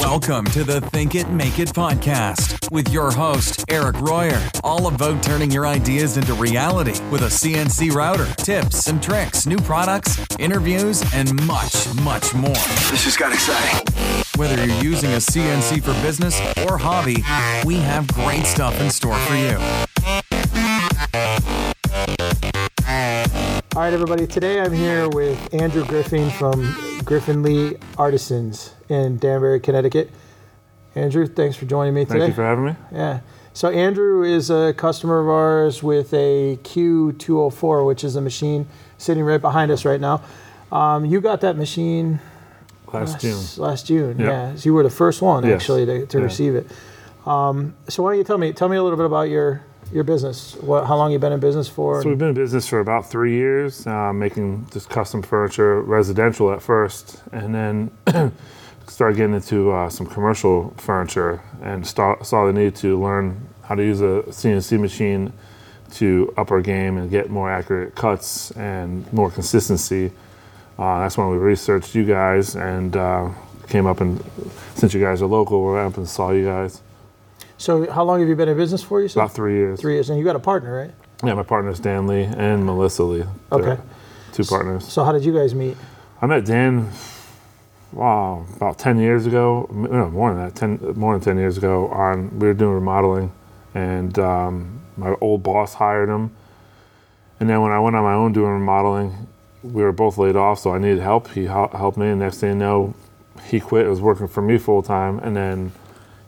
Welcome to the Think It, Make It podcast with your host, Eric Royer. All about turning your ideas into reality with a CNC router, tips and tricks, new products, interviews, and much, much more. This just got exciting. Whether you're using a CNC for business or hobby, we have great stuff in store for you. All right, everybody. Today I'm here with Andrew Griffing from Griffin Lee Artisans in Danbury, Connecticut. Andrew, thanks for joining me today. Thank you for having me. Yeah. So Andrew is a customer of ours with a Q204, which is a machine sitting right behind us right now. Um, you got that machine Last June. Last June, Yeah. yeah. So you were the first one Yes. actually to, to Yeah. receive it. Um, so why don't you tell me tell me a little bit about your your business? What, how long you been in business for? So we've been in business for about three years, uh, making just custom furniture, residential at first, and then started getting into uh, some commercial furniture, and start, saw the need to learn how to use a CNC machine to up our game and get more accurate cuts and more consistency. Uh, that's when we researched you guys and uh, came up and since you guys are local, we went up and saw you guys so how long have you been in business for? You said about three years. three years, and you got a partner, right? Yeah, my partner's Dan Lee and Melissa Lee. Okay. Two partners. So how did you guys meet? I met Dan, wow, about 10 years ago. No, more than that, 10, more than 10 years ago. On We were doing remodeling, and um, my old boss hired him. And then when I went on my own doing remodeling, we were both laid off, so I needed help. He hel- helped me, and next thing you know, he quit. Was working for me full time, and then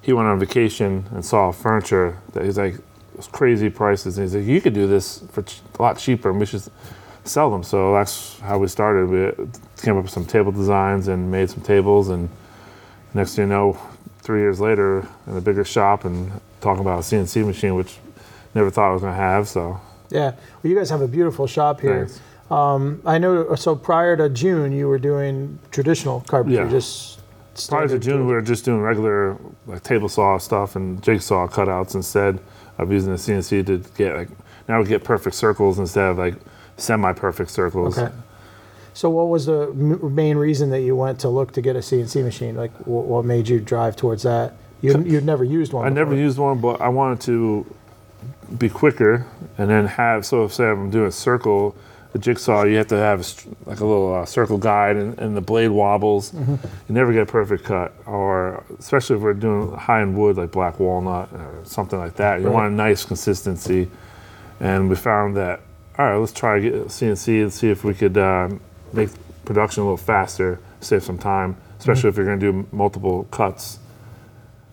he went on vacation and saw furniture that he's like, it was crazy prices. And he's like, you could do this for a lot cheaper, and we should sell them. So that's how we started. We came up with some table designs and made some tables, and next thing you know, three years later, in a bigger shop and talking about a CNC machine, which never thought I was going to have. So Yeah. Well, you guys have a beautiful shop here. thanks. Um, I know. So prior to June, you were doing traditional carpentry, Yeah. just Prior to June, we were just doing regular like table saw stuff and jigsaw cutouts instead of using the CNC to get like now we get perfect circles instead of like semi-perfect circles. Okay. So what was the m- main reason that you went to look to get a CNC machine? Like, wh- what made you drive towards that? You you'd never used one. I never used one, but I wanted to be quicker and then have. So if say I'm doing a circle, a jigsaw, you have to have a, like a little uh, circle guide, and, and the blade wobbles. Mm-hmm. You never get a perfect cut, or especially if we're doing high end wood like black walnut or something like that. You Right. want a nice consistency, and we found that. All right, let's try CNC and see if we could uh, make production a little faster, save some time, especially if you're going to do multiple cuts.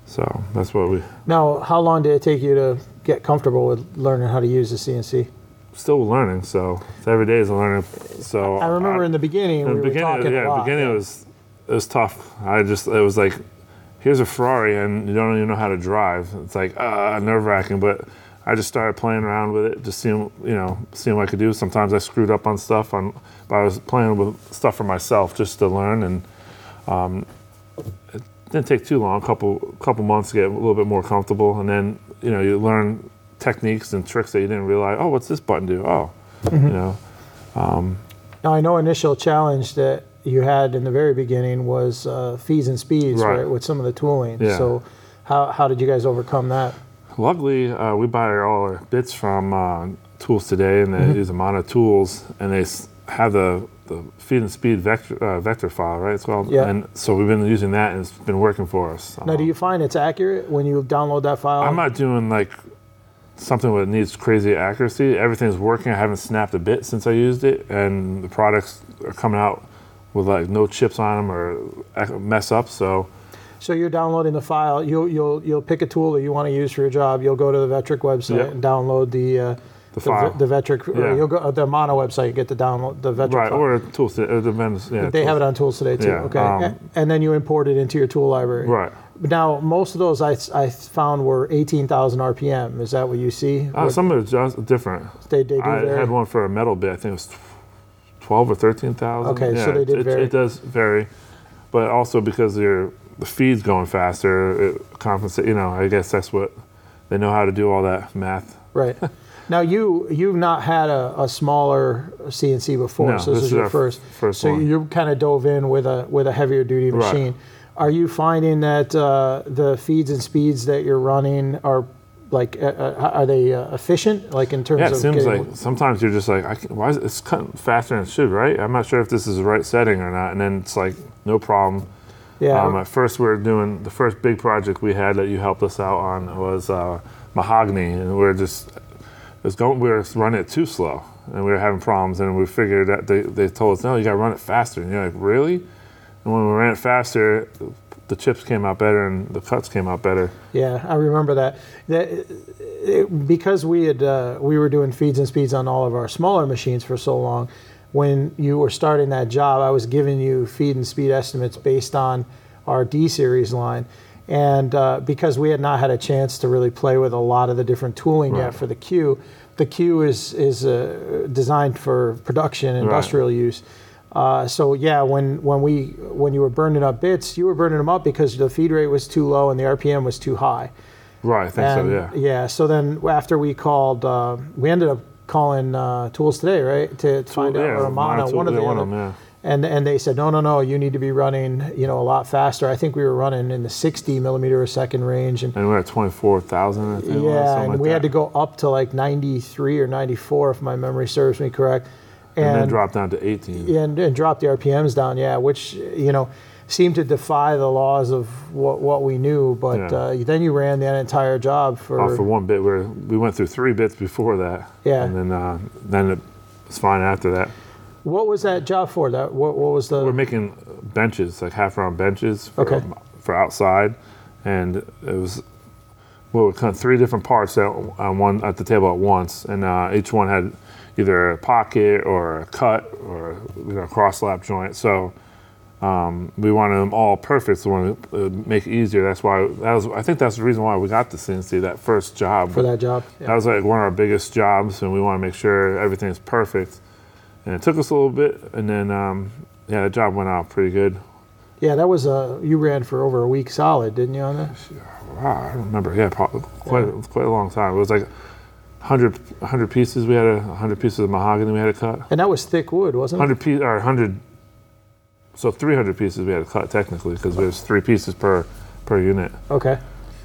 So that's what we Now, how long did it take you to get comfortable with learning how to use the CNC? still learning. So every day is a learning. So I remember in the beginning in we the were beginning, talking yeah, lot. beginning it was it was tough. I just it was like, here's a Ferrari and you don't even know how to drive. It's like uh, nerve wracking, but. I just started playing around with it, just seeing, you know, seeing what I could do. Sometimes I screwed up on stuff, on, but I was playing with stuff for myself just to learn, and um, it didn't take too long, a couple couple months to get a little bit more comfortable, and then you know you learn techniques and tricks that you didn't realize. Oh, what's this button do? Oh, Mm-hmm. you know, Now, I know initial challenge that you had in the very beginning was uh, fees and speeds, right. Right. with some of the tooling. Yeah. So, how, how did you guys overcome that? Luckily, uh, we buy all our bits from uh, Tools Today, and they Mm-hmm. use Amana Tools, and they have the, the feed and speed vector, uh, vector file, right? Called. Yeah. And so we've been using that, and it's been working for us. Now, do Um, you find it's accurate when you download that file? I'm not doing like something that needs crazy accuracy. Everything's working. I haven't snapped a bit since I used it, and the products are coming out with like no chips on them or mess up. So So you're downloading the file. You'll you'll you'll pick a tool that you want to use for your job. You'll go to the Vectric website Yep. and download the uh, the file, the, Vectric. Yeah. you'll go uh, the Amana website. And get the download the Vectric. right? file. Or Tools. Today, It depends. Yeah, they have it on tools today too. Yeah, okay, um, and then you import it into your tool library. Right. But now most of those I, I found were 18,000 RPM. Is that what you see? Uh, What some of it's just different. they, they do I vary? had one for a metal bit. I think it was twelve or thirteen thousand. Okay, so they did it, vary. It does vary, but also because your the feed's going faster, it compensates. You know, I guess that's what they know how to do all that math. Right. Now you you've not had a, a smaller CNC before, No, so this, is your our first. first so one. you kind of dove in with a with a heavier duty machine. Right. Are you finding that uh, the feeds and speeds that you're running are like uh, uh, are they uh, efficient? Like in terms Yeah, it of seems like sometimes you're just like, I can, why is it, it's cutting faster than it should, right? I'm not sure if this is the right setting or not. And then it's like, no problem. Yeah. Um, at first, we were doing the first big project we had that you helped us out on was uh, mahogany, and we were just it was going. We were running it too slow, and we were having problems. And we figured that they, they told us, no, you got to run it faster. And you're like, really? And when we ran it faster, the chips came out better and the cuts came out better. Yeah, I remember that. that it, because we had uh, we were doing feeds and speeds on all of our smaller machines for so long. When you were starting that job, I was giving you feed and speed estimates based on our D series line, and uh, because we had not had a chance to really play with a lot of the different tooling yet for the Q, the Q is is uh, designed for production industrial use. Uh, so yeah, when when we when you were burning up bits, you were burning them up because the feed rate was too low and the RPM was too high. Right, I think And, so. Yeah. Yeah. So then after we called, uh, we ended up calling uh, Tools Today, right, to find out or Amana, one of the one other. them, yeah. And and they said no, no, no, you need to be running, you know, a lot faster. I think we were running in the 60 millimeter a second range, and And we're at 24,000, I think. yeah, and like we had to go up to like 93 or 94 if my memory serves me correct. And then drop down to 18. and, and drop the RPMs down, yeah, which you know seemed to defy the laws of what, what we knew. But Yeah. uh, then you ran that entire job for, off for one bit. Where we went through three bits before that. Yeah. And then uh, then it was fine after that. what was that job for? That what, what was the We're making benches, like half round benches for, Okay. for outside, and it was well, we cut three different parts at, on one at the table at once, and uh, each one had either a pocket or a cut or you know, a cross lap joint. So. Um, we wanted them all perfect, so we wanted to uh, make it easier. That's why that was. I think that's the reason why we got the CNC that first job. for that job? That was like one of our biggest jobs, and we want to make sure everything's perfect. And it took us a little bit, and then um, yeah, the job went out pretty good. Yeah, that was a you ran for over a week solid, didn't you on that? Wow, I don't remember. Yeah, probably quite it was quite a long time. It was like 100, 100 pieces. We had a hundred pieces of mahogany we had to cut. And that was thick wood, wasn't it? Hundred piece or hundred. So three hundred pieces we had to cut technically because there's three pieces per per unit. Okay.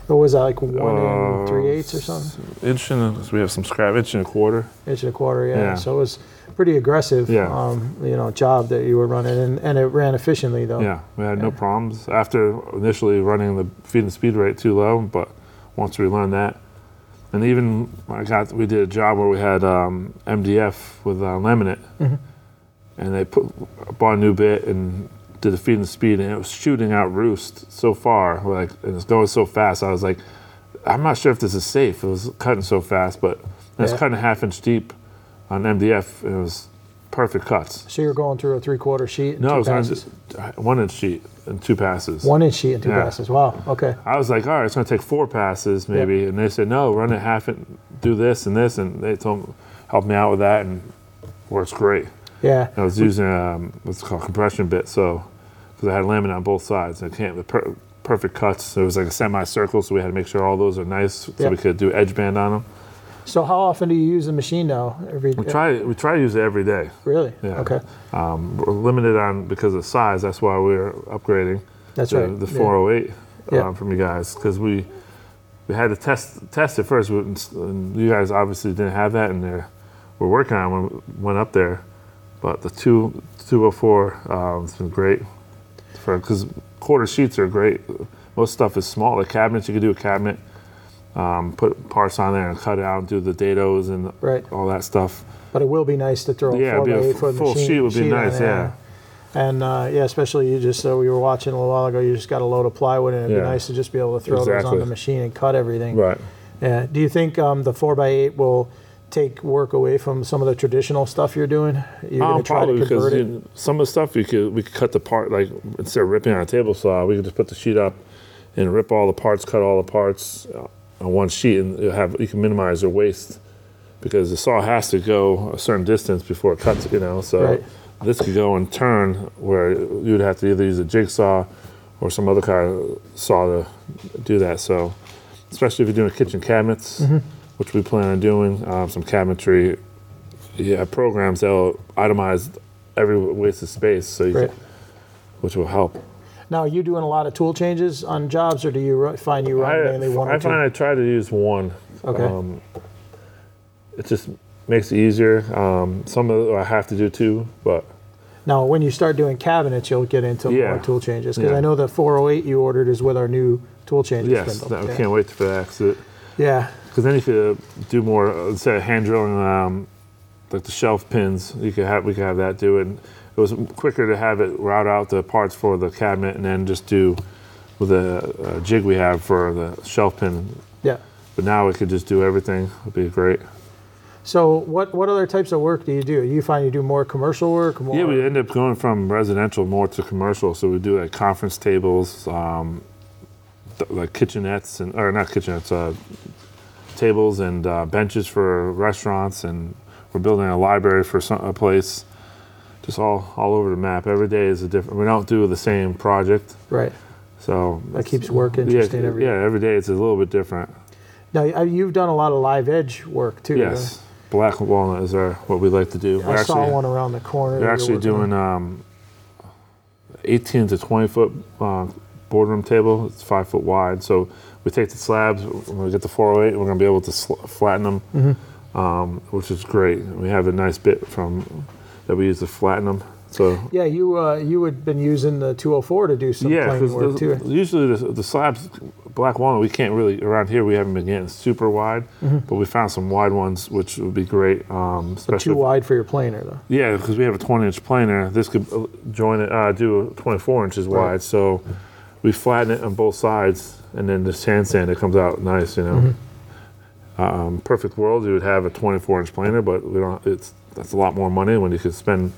What was that like one Uh, and three eighths or something? Inch and we have some scrap inch and a quarter. Inch and a quarter, yeah. Yeah. So it was pretty aggressive, Yeah. um, you know, job that you were running, and, and it ran efficiently though. Yeah, we had no problems after initially running the feed and speed rate too low, but once we learned that, and even I got we did a job where we had um, MDF with uh, laminate, Mm-hmm. And they put bought a new bit and did the feed and speed, and it was shooting out roost so far, like and it's going so fast. I was like, I'm not sure if this is safe. It was cutting so fast, but it's Yeah. cutting a half inch deep on MDF. And it was perfect cuts. So you're going through a three quarter sheet. And No, it was passes. one inch sheet and two passes. one inch sheet and two Yeah. passes. Wow. Okay. I was like, all right, it's gonna take four passes maybe, and they said no, run it half and do this and this, and they told helped me out with that, and works great. Yeah. I was using um, what's called compression bit, so because I had laminate on both sides, I can't the per- perfect cuts. So it was like a semicircle, so we had to make sure all those are nice, so we could do edge band on them. So how often do you use the machine now? Every We try we try to use it every day. really? Yeah. Okay. Um, we're limited on because of size. That's why we're upgrading. That's the, right. the Yeah. 408 Yeah. um, from you guys because we we had to test test it first. and and you guys obviously didn't have that, and they're, we're working on when we went up there. But the two 204 um, it's been great for because quarter sheets are great. Most stuff is small. The cabinets you could do a cabinet, um, put parts on there and cut it out and do the dados and Right. all that stuff. But it will be nice to throw Yeah, a four be by a eight foot full machine, sheet would be on nice, Yeah. And uh, yeah, especially you just so we were watching a little while ago. You just got a load of plywood, and it'd Yeah. be nice to just be able to throw those on the machine and cut everything. Right. Yeah. Do you think um, the four by eight will take work away from some of the traditional stuff you're doing? You're Um, going to try probably to because you- some of the stuff we could we could cut the part like instead of ripping on a table saw, we could just put the sheet up and rip all the parts, cut all the parts uh, on one sheet, and you have you can minimize your waste because the saw has to go a certain distance before it cuts. You know, so Right. this could go and turn where you'd have to either use a jigsaw or some other kind of saw to do that. So especially if you're doing kitchen cabinets, Mm-hmm. Which we plan on doing, um, some cabinetry yeah, programs that'll itemize every waste of space, so you Right. can, which will help. Now, are you doing a lot of tool changes on jobs, or do you ru- find you run mainly one I or two? find I try to use one. Okay. Um, it just makes it easier. Um, some of it I have to do too, but Now, when you start doing cabinets, you'll get into Yeah. more tool changes because Yeah. I know the 408 you ordered is with our new tool changes. yes, spindle. I yeah. can't wait for that. Cause it, yeah, Because then if you could do more uh, instead of hand drilling, um, like the shelf pins. You could have we could have that do it. It was quicker to have it route out the parts for the cabinet and then just do with a, a jig we have for the shelf pin. yeah. But now we could just do everything. It'd be great. So, what what other types of work do you do? You find you do more commercial work? More, Yeah, we end up going from residential more to commercial. So we do like conference tables, um, th- like kitchenettes and or not kitchenettes, uh, tables and uh, benches for restaurants, and we're building a library for some, a place. Just all all over the map. Every day is a different. We don't do the same project, right. so That keeps work yeah, interesting every yeah. Every day it's a little bit different. Now, uh, you've done a lot of live edge work too. Yes, black walnut is our what we like to do. I saw one around the corner. They're you're actually doing um, 18 to 20 foot uh, boardroom table. It's five foot wide. So we take the slabs when we get the 408, we're going to be able to sl- flatten them, Mm-hmm. um, which is great. We have a nice bit from that we use to flatten them. So Yeah, you uh, you had been using the 204 to do some yeah, plane because work too. usually the, the slabs, black walnut, we can't really around here. We haven't been getting super wide, but we found some wide ones, which would be great. Um, Mm-hmm. Too wide for your planer though. Yeah, because we have a 20 inch planer. This could uh, join it, uh, do 24 inches Right. wide. So we flatten it on both sides, and then the sand sand it comes out nice. You know, Mm-hmm. um, perfect world, you would have a 24 inch planer, but we don't. It's that's a lot more money when you could spend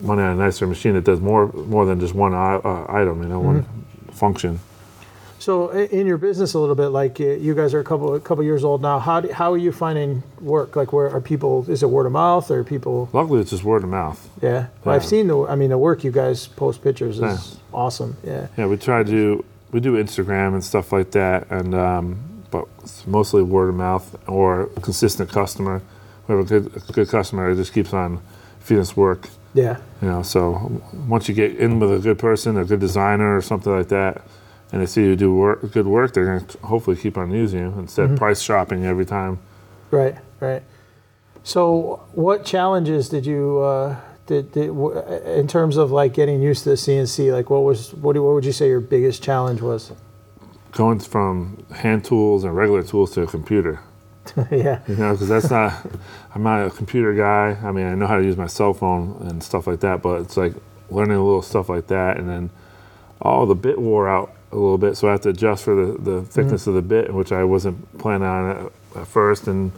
money on a nicer machine that does more more than just one i- uh, item. You know, one Mm-hmm. function. So in your business a little bit, like uh, you guys are a couple a couple years old now. How do, how are you finding work? Like where are people? Is it word of mouth or people? Luckily, it's just word of mouth. Yeah, well, I've seen the. I mean, the work you guys post pictures is Yeah. awesome. Yeah. Yeah, we try to we do Instagram and stuff like that, and um, but it's mostly word of mouth or consistent customer. We have a good a good customer that just keeps on feeding us work. Yeah. You know, so once you get in with a good person, a good designer, or something like that, and they see you do work, good work, they're going to hopefully keep on using you instead of price shopping every time. Right. Right. So what challenges did you? Uh, did, did w- in terms of like getting used to the CNC, like what was what, do, what would you say your biggest challenge was? Going from hand tools and regular tools to a computer. yeah. you know, because that's not. I'm not a computer guy. I mean, I know how to use my cell phone and stuff like that, but it's like learning a little stuff like that, and then oh, the bit wore out a little bit, so I have to adjust for the, the thickness of the bit, which I wasn't planning on at, at first, and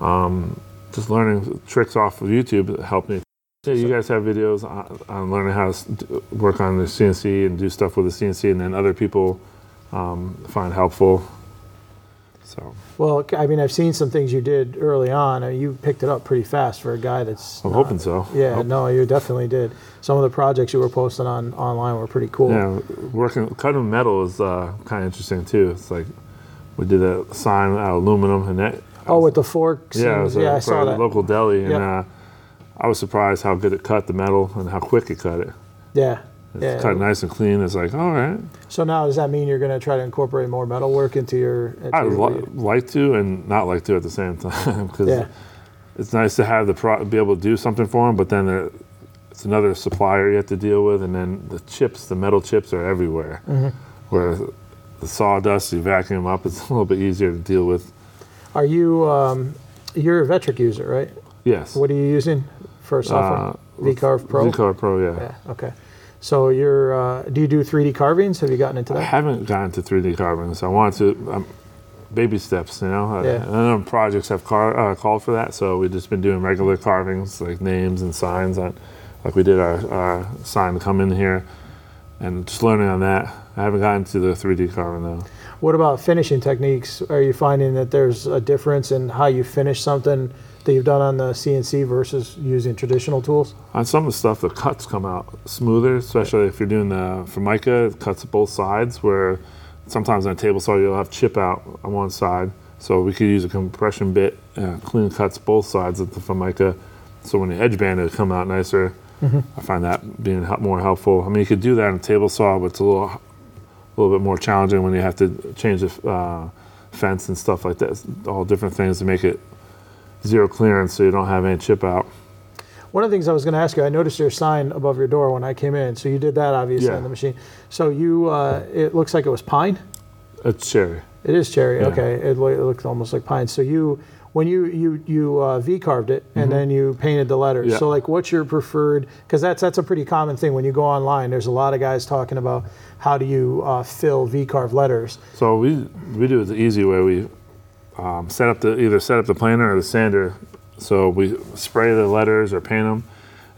um, just learning tricks off of YouTube helped me. Yeah, you guys have videos on, on learning how to work on the CNC and do stuff with the CNC, and then other people um, find helpful. So. Well, I mean, I've seen some things you did early on. I mean, you picked it up pretty fast for a guy that's. I'm not- hoping so. Yeah, Hope- no, you definitely did. Some of the projects you were posting on online were pretty cool. Yeah, working cutting metal is uh, kind of interesting too. It's like we did a sign out of aluminum, and that Oh, with the forks. yeah, and- was yeah, I saw a that. local deli, and uh, I was surprised how good it cut the metal and how quick it cut it. Yeah, It's yeah. cut nice and clean. It's like all right. So now does that mean you're going to try to incorporate more metal work into your? Into I would li- like to and not like to at the same time because yeah, it's nice to have the pro- be able to do something for them, but then there, it's another supplier you have to deal with, and then the chips, the metal chips, are everywhere. Mm-hmm. Where the sawdust, you vacuum up, it's a little bit easier to deal with. are you? Um, you're a Vectric user, right? Yes. What are you using for software? Uh, VCarve Pro. VCarve Pro, yeah. Yeah. Okay. So you're. Uh, do you do 3D carvings? Have you gotten into that? I haven't gotten to 3D carvings. I want to. Um, baby steps, you know. Yeah. Uh, of projects have car, uh, called for that, so we've just been doing regular carvings, like names and signs on, like we did our, our sign to come in here, and just learning on that. I haven't gotten to the 3D carving though. What about finishing techniques? Are you finding that there's a difference in how you finish something that you've done on the CNC versus using traditional tools? On some of the stuff, the cuts come out smoother, especially if you're doing the Formica, it cuts both sides, where sometimes on a table saw you'll have chip out on one side. So we could use a compression bit, uh, clean cuts both sides of the Formica. So when the edge band, it'll come out nicer. I find that being more helpful. I mean, you could do that on a table saw, but it's a little, a little bit more challenging when you have to change the uh, fence and stuff like that. All different things to make it zero clearance, so you don't have any chip out. One of the things I was going to ask you, I noticed your sign above your door when I came in. So you did that obviously Yeah. on the machine. So you, uh, it looks like it was pine. It's cherry. It is cherry. Yeah. Okay, it, loo- it looks almost like pine. So you, when you you you uh, V carved it and then you painted the letters. Mm-hmm. Yeah. So like, what's your preferred? Because that's that's a pretty common thing when you go online. There's a lot of guys talking about how do you uh, fill V carved letters. So we we do it the easy way. We um, set up the either set up the planer or the sander. So we spray the letters or paint them,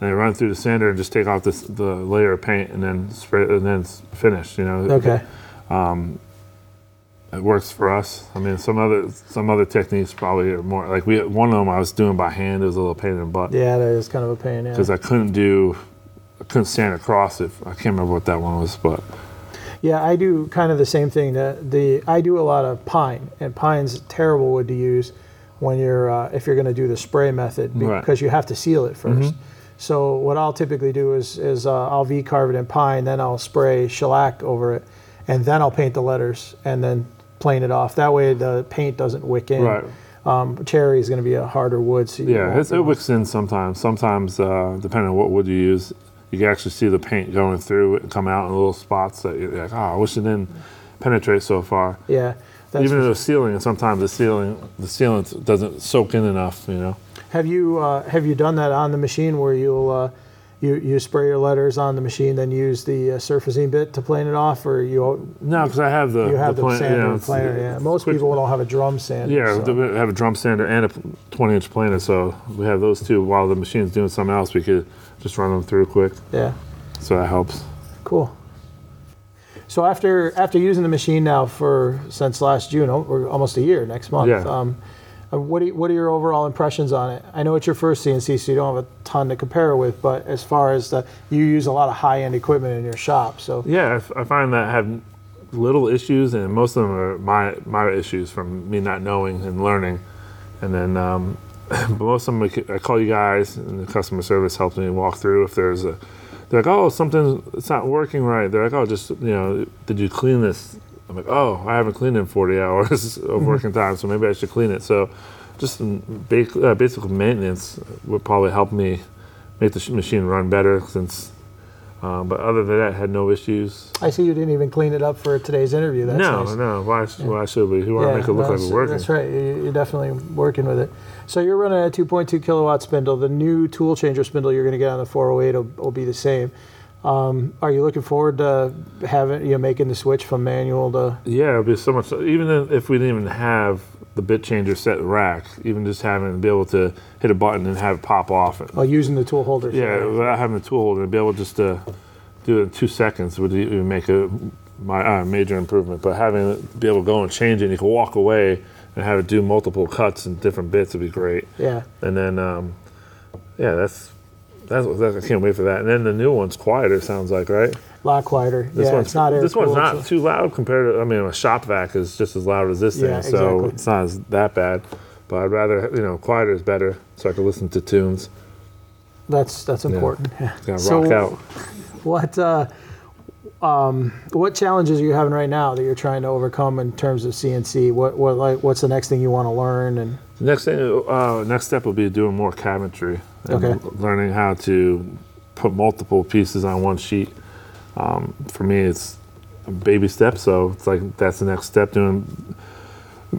and then run through the sander and just take off this, the layer of paint and then spray and then it's finished. You know. Okay. It works for us. I mean, some other some other techniques probably are more like we one of them I was doing by hand. It was a little pain in the butt Yeah, that is kind of a pain. Yeah. because I couldn't do I couldn't stand across it. I can't remember what that one was, but Yeah, I do kind of the same thing. The, the I do a lot of pine, and pine's terrible wood to use when you're uh, if you're going to do the spray method Right. Mm-hmm. because you have to seal it 1st So what I'll typically do is is uh, I'll V carve it in pine, then I'll spray shellac over it, and then I'll paint the letters and then plane it off. That way the paint doesn't wick in. Right. Um, cherry is going to be a harder wood. So Yeah, it wicks in sometimes. Sometimes, uh, depending on what wood you use, you can actually see the paint going through it and come out in little spots that you're like, oh, I wish it didn't penetrate so far. yeah. Even though the sealing, and sometimes the sealing, the sealant doesn't soak in enough. You know. Have you uh, have you done that on the machine where you'll uh, you you spray your letters on the machine, then use the uh, surfacing bit to plane it off, or you No, because I have the you have the, plan- sander know, and planer? Yeah, most quick- people don't have a drum sander. Yeah, so- we have a drum sander and a 20 inch planer, so we have those two. While the machine's doing something else, we could just run them through quick. yeah, So that helps. cool. So after after using the machine now for since last June, oh, or almost a year next month. Yeah. Um, what, what are your overall impressions on it? I know it's your first CNC, so you don't have a ton to compare with. But as far as the, you use a lot of high end equipment in your shop, so Yeah, I f- I find that I have little issues, and most of them are my my issues from me not knowing and learning. And then um, most of them, I call you guys, and the customer service helps me walk through if there's a. They're like, oh, something's it's not working right. They're like, oh, just you know, did you clean this? I'm like, oh, I haven't cleaned in 40 hours of working time, so maybe I should clean it. So, just some uh, basic maintenance would probably help me make the machine run better since. Um, but other than that, had no issues. I see you didn't even clean it up for today's interview. That's no, nice. no. Why, sh why should we? Who want to make it look no, like we're working? That's right. You- You're definitely working with it. So you're running a 2.2 kilowatt spindle. The new tool changer spindle you're going to get on the 408 will, will be the same. Um, are you looking forward to having you know making the switch from manual to? Yeah, it'd be so much. Even if we didn't even have the bit changer set in the rack, even just having to be able to hit a button and have it pop off. Oh, using the tool holders. yeah, without having the tool holder, and be able just to do it in two seconds would even make a my uh, major improvement. But having it be able to go and change it, and you can walk away and have it do multiple cuts and different bits would be great. Yeah. And then, um, yeah, that's, that's that's I can't wait for that. And then the new one's quieter. Sounds like right. A lot quieter. This yeah, one's not this one's not so- too loud compared to. I mean, a shop vac is just as loud as this thing, so exactly. it's not as that bad. But I'd rather you know quieter is better, so I can listen to tunes. That's that's important. Yeah. It's Gonna So- rock out. What uh, um, what challenges are you having right now that you're trying to overcome in terms of CNC? What what like what's the next thing you want to learn and Next thing, uh, next step will be doing more cabinetry and Okay. learning how to put multiple pieces on one sheet. Um, for me, it's a baby step, so it's like that's the next step. Doing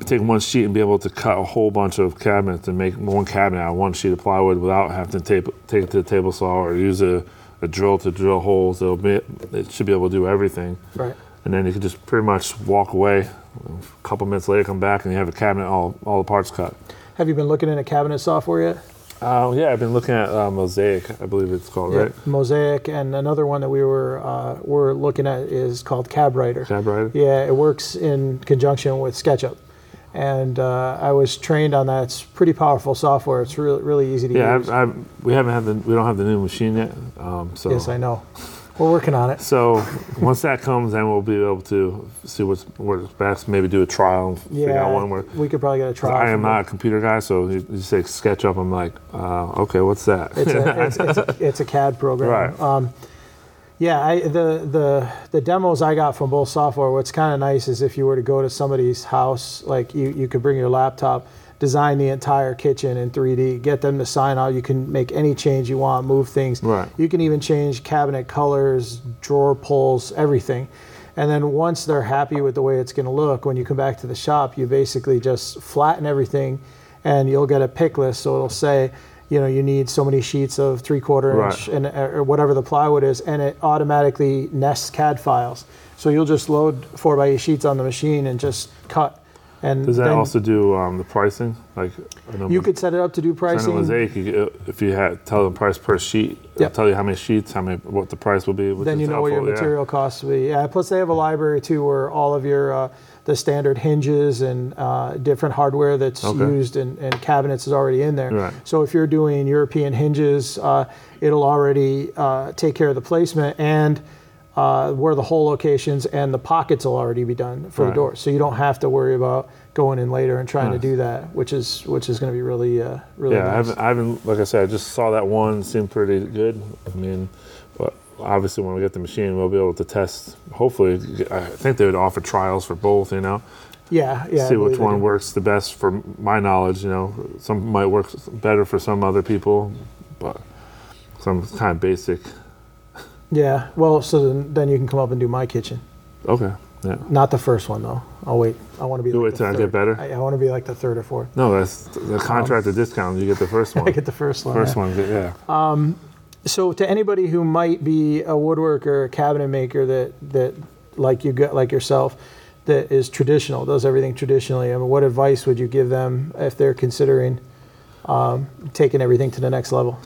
take one sheet and be able to cut a whole bunch of cabinets and make one cabinet out of one sheet of plywood without having to tape, take it to the table saw or use a, a drill to drill holes. It'll be, it should be able to do everything right? and then you can just pretty much walk away. A couple minutes later, come back and you have a cabinet all all the parts cut. Have you been looking into cabinet software yet? Uh, yeah, I've been looking at uh, Mozaik, I believe it's called, right? Mozaik, and another one that we were uh, we're looking at is called CabWriter. Cab Writer? Yeah, it works in conjunction with SketchUp, and uh, I was trained on that. It's pretty powerful software. It's really really easy to Yeah, use. I've, we haven't had the we don't have the new machine yet, um, so yes, I know. We're working on it. So once that comes, then we'll be able to see what's what's best. Maybe do a trial and figure out Yeah, one where. we could probably get a trial. I am not a computer guy, so you, you say SketchUp, I'm like, uh, okay, what's that? It's a, it's, it's, a, it's a CAD program. Right. Um, yeah, I, the the the demos I got from both software. What's kind of nice is if you were to go to somebody's house, like you you could bring your laptop, design the entire kitchen in 3D, get them to sign out. You can make any change you want, move things. Right. You can even change cabinet colors, drawer pulls, everything. And then once they're happy with the way it's going to look, when you come back to the shop, you basically just flatten everything, and you'll get a pick list. So it'll say, you know, you need so many sheets of three quarter Right. inch and or whatever the plywood is, and it automatically nests CAD files. So you'll just load four by eight sheets on the machine and just cut. And Does that then also do um, the pricing? Like, you could set it up to do pricing. Mozaik, could- if you had tell them price per sheet, it'll Yep. tell you how many sheets, how many, what the price will be. Then you know what your helpful, yeah. material costs will be. Yeah, plus they have a library too where all of your uh, the standard hinges and uh, different hardware that's Okay. used and, and cabinets is already in there. Right. So if you're doing European hinges, uh, it'll already uh, take care of the placement and uh, where the hole locations and the pockets will already be done for the Right. door. So you don't have to worry about going in later and trying Nice. to do that, which is which is going to be really uh, really Yeah, I, haven't, I haven't, like I said, I just saw that one, seemed pretty good. I mean, obviously when we get the machine, we'll be able to test, hopefully, I think they would offer trials for both, you know? yeah, yeah. See which one works the best for my knowledge, you know? Some might work better for some other people, but some kind of basic. Yeah. Well, so then, then you can come up and do my kitchen. Okay, yeah. Not the first one though. I'll wait. I want to be. You like wait the till I get better? I, I want to be like the third or fourth. No, that's the contractor discount. You get the first one. I get the first one. First yeah. one, yeah. Um, So to anybody who might be a woodworker, a cabinet maker that that like you like yourself, that is traditional, does everything traditionally. I mean, what advice would you give them if they're considering um, taking everything to the next level?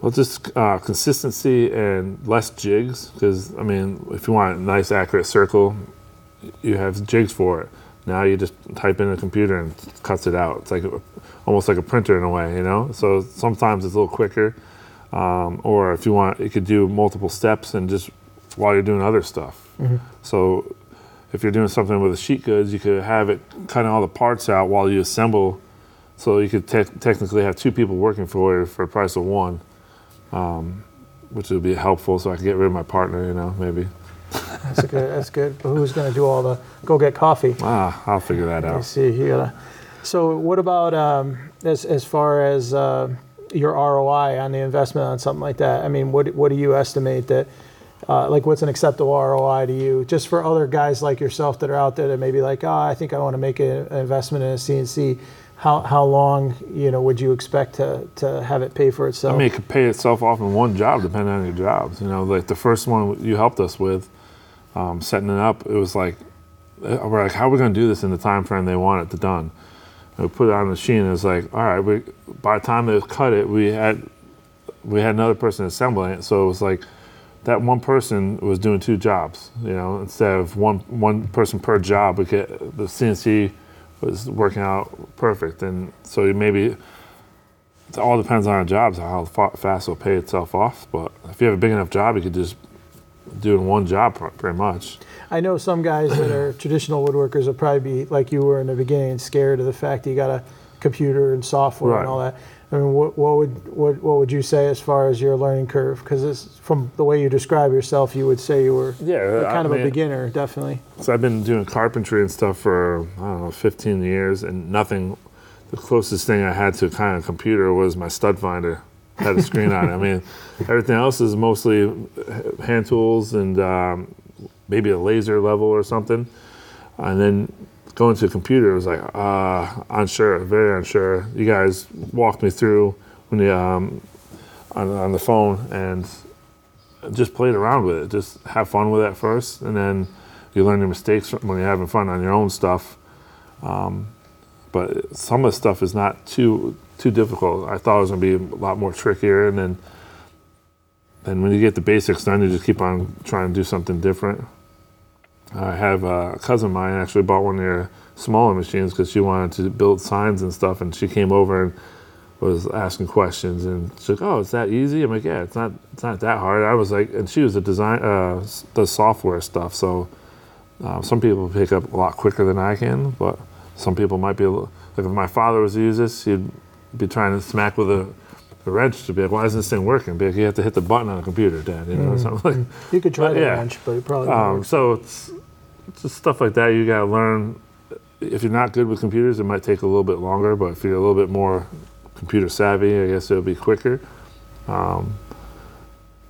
Well, just uh, consistency and less jigs. Because I mean, if you want a nice, accurate circle, you have jigs for it. Now you just type in a computer and cuts it out. It's like almost like a printer in a way, you know. So sometimes it's a little quicker. Um, or if you want, you could do multiple steps and just while you're doing other stuff. So if you're doing something with the sheet goods, you could have it cutting all the parts out while you assemble. So you could te- technically have two people working for you for the price of one um, which would be helpful so I could get rid of my partner, you know, maybe. That's good. That's good. But who's going to do all the go get coffee? Ah, I'll figure that I out. see. You gotta. So, what about um, as as far as uh, your ROI on the investment on something like that? I mean, what what do you estimate that? Uh, like, what's an acceptable ROI to you? Just for other guys like yourself that are out there that maybe like, oh, I think I want to make an investment in a CNC. How how long you know would you expect to to have it pay for itself? I mean, it could pay itself off in one job, depending on your jobs. You know, like the first one you helped us with, um, setting it up, it was like, uh, we're like, how are we going to do this in the time frame they want it to done? We put it on the machine, it's like, all right, we, by the time they cut it, we had we had another person assembling it, so it was like that one person was doing two jobs. You know, instead of one one person per job, we could, the CNC was working out perfect, and so maybe it all depends on our jobs how fast it'll pay itself off. But if you have a big enough job, you could just do it in one job pretty much. I know some guys that are traditional woodworkers will probably be like you were in the beginning, scared of the fact that you got a computer and software Right. and all that. I mean, what, what would what, what would you say as far as your learning curve? Because from the way you describe yourself, you would say you were Yeah, you're I kind of a beginner, definitely. So I've been doing carpentry and stuff for I don't know 15 years, and nothing. The closest thing I had to a kind of computer was my stud finder. Had a screen on it. I mean, everything else is mostly hand tools and um, maybe a laser level or something. And then going to a computer was like uh, unsure, very unsure. You guys walked me through when um, on, on the phone and just played around with it. Just have fun with it first, and then you learn your mistakes when you're having fun on your own stuff. Um, but some of the stuff is not too too difficult. I thought it was going to be a lot more trickier, and then then when you get the basics done, you just keep on trying to do something different. I have a cousin of mine actually bought one of their smaller machines because she wanted to build signs and stuff, and she came over and was asking questions, and she's like, "Oh, it's that easy?" I'm like, "Yeah, it's not. It's not that hard." I was like, and she was a design, uh, does software stuff, so uh, some people pick up a lot quicker than I can, but some people might be little, like if my father was to use this, he'd be trying to smack with a, a wrench to be like, "Why isn't this thing working?" Be like, "You have to hit the button on a computer, Dad." You know, or something like. You could try But the yeah. wrench, but it probably won't Um, so it's, it's just stuff like that. You got to learn. If you're not good with computers, it might take a little bit longer. But if you're a little bit more computer savvy, I guess it'll be quicker. Um,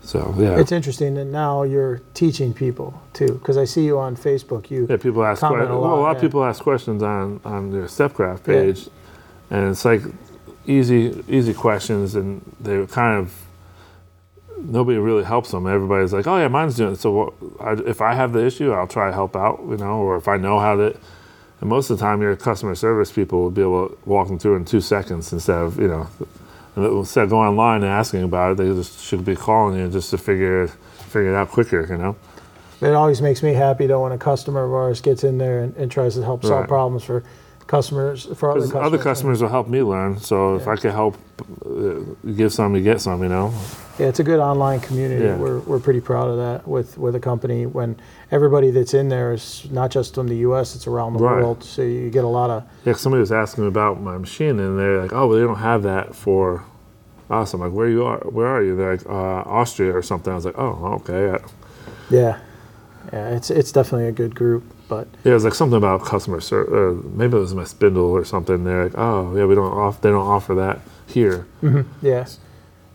so yeah, It's interesting that now you're teaching people too, because I see you on Facebook. You yeah. People ask. que- a well, a lot, lot yeah. of people ask questions on on their Stepcraft Yeah. page, and it's like easy easy questions, and they kind of nobody really helps them. Everybody's like, "Oh yeah, mine's doing it." So what, I, if I have the issue, I'll try to help out, you know, or if I know how to. And most of the time, your customer service people will be able to walk them through in two seconds instead of you know, instead of going online and asking about it, they just should be calling you just to figure figure it out quicker, you know. It always makes me happy though when a customer of ours gets in there and, and tries to help solve Right. problems for customers for other customers. other customers will help me learn. So if I could help, uh, give some, you get some, you know. Yeah, it's a good online community. Yeah. We're, we're pretty proud of that with, with a company when everybody that's in there is not just from the U.S. It's around the Right. world. So you get a lot of Yeah, somebody was asking about my machine, and they're like, "Oh, well, they don't have that for us." I'm like, "Where you are? Where are you?" They're like, uh, "Austria or something." I was like, "Oh, okay." Yeah. yeah, yeah. It's it's definitely a good group. But Yeah, it was like something about customer service. Uh, maybe it was my spindle or something. They're like, "Oh, yeah, we don't off. They don't offer that here." yes,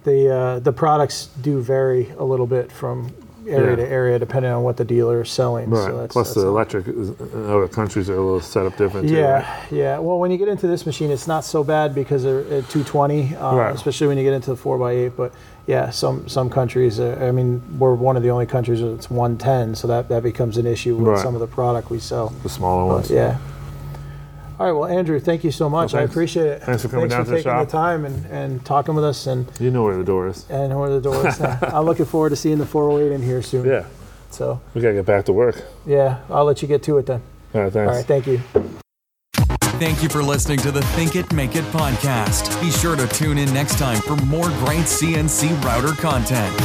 the uh, the products do vary a little bit from area Yeah. to area depending on what the dealer is selling. Right. So that's, Plus, that's the electric in other countries are a little set up different. Too, Yeah, right? yeah. Well, when you get into this machine, it's not so bad because they're at 220, uh, Right. especially when you get into the 4x8. But yeah, some some countries, uh, I mean, we're one of the only countries that's 110, so that, that becomes an issue with some of the product we sell. The smaller But, ones. yeah. All right, well, Andrew, thank you so much. I appreciate it. Thanks for coming down to the taking shop. the time and, and talking with us and, You know where the door is. and where the door is. I'm looking forward to seeing the 408 in here soon. Yeah. So, We gotta get back to work. yeah, I'll let you get to it then. All right. Thanks. All right, thank you. Thank you for listening to the Think It, Make It podcast. Be sure to tune in next time for more great CNC router content.